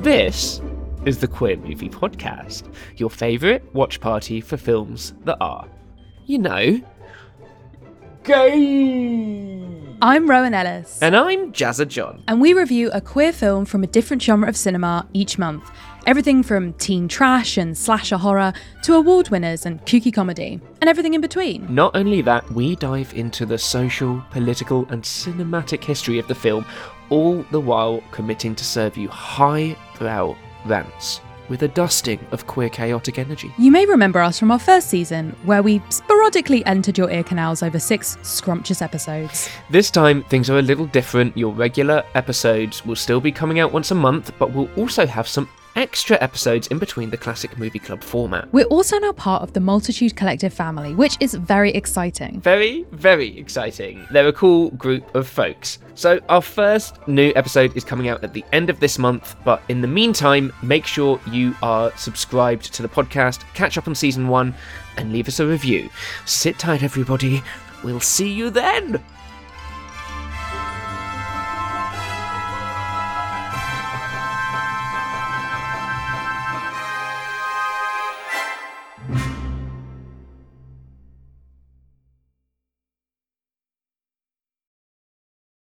This is the Queer Movie Podcast, your favourite watch party for films that are, you know, gay. I'm Rowan Ellis, And I'm Jazza John. and we review a queer film from a different genre of cinema each month. Everything from teen trash and slasher horror to award winners and kooky comedy, and everything in between. Not only that, we dive into the social, political, and cinematic history of the film, all the while committing to serve you highbrow rants with a dusting of queer chaotic energy. You may remember us from our first season, where we sporadically entered your ear canals over six scrumptious episodes. This time, things are a little different. Your regular episodes will still be coming out once a month, but we'll also have some extra episodes in between the classic movie club format. We're also now part of the Multitude Collective family, which is very exciting. Very, very exciting. They're a cool group of folks. So, our first new episode is coming out at the end of this month, but in the meantime, make sure you are subscribed to the podcast, catch up on season one, and leave us a review. Sit tight, everybody. We'll see you then.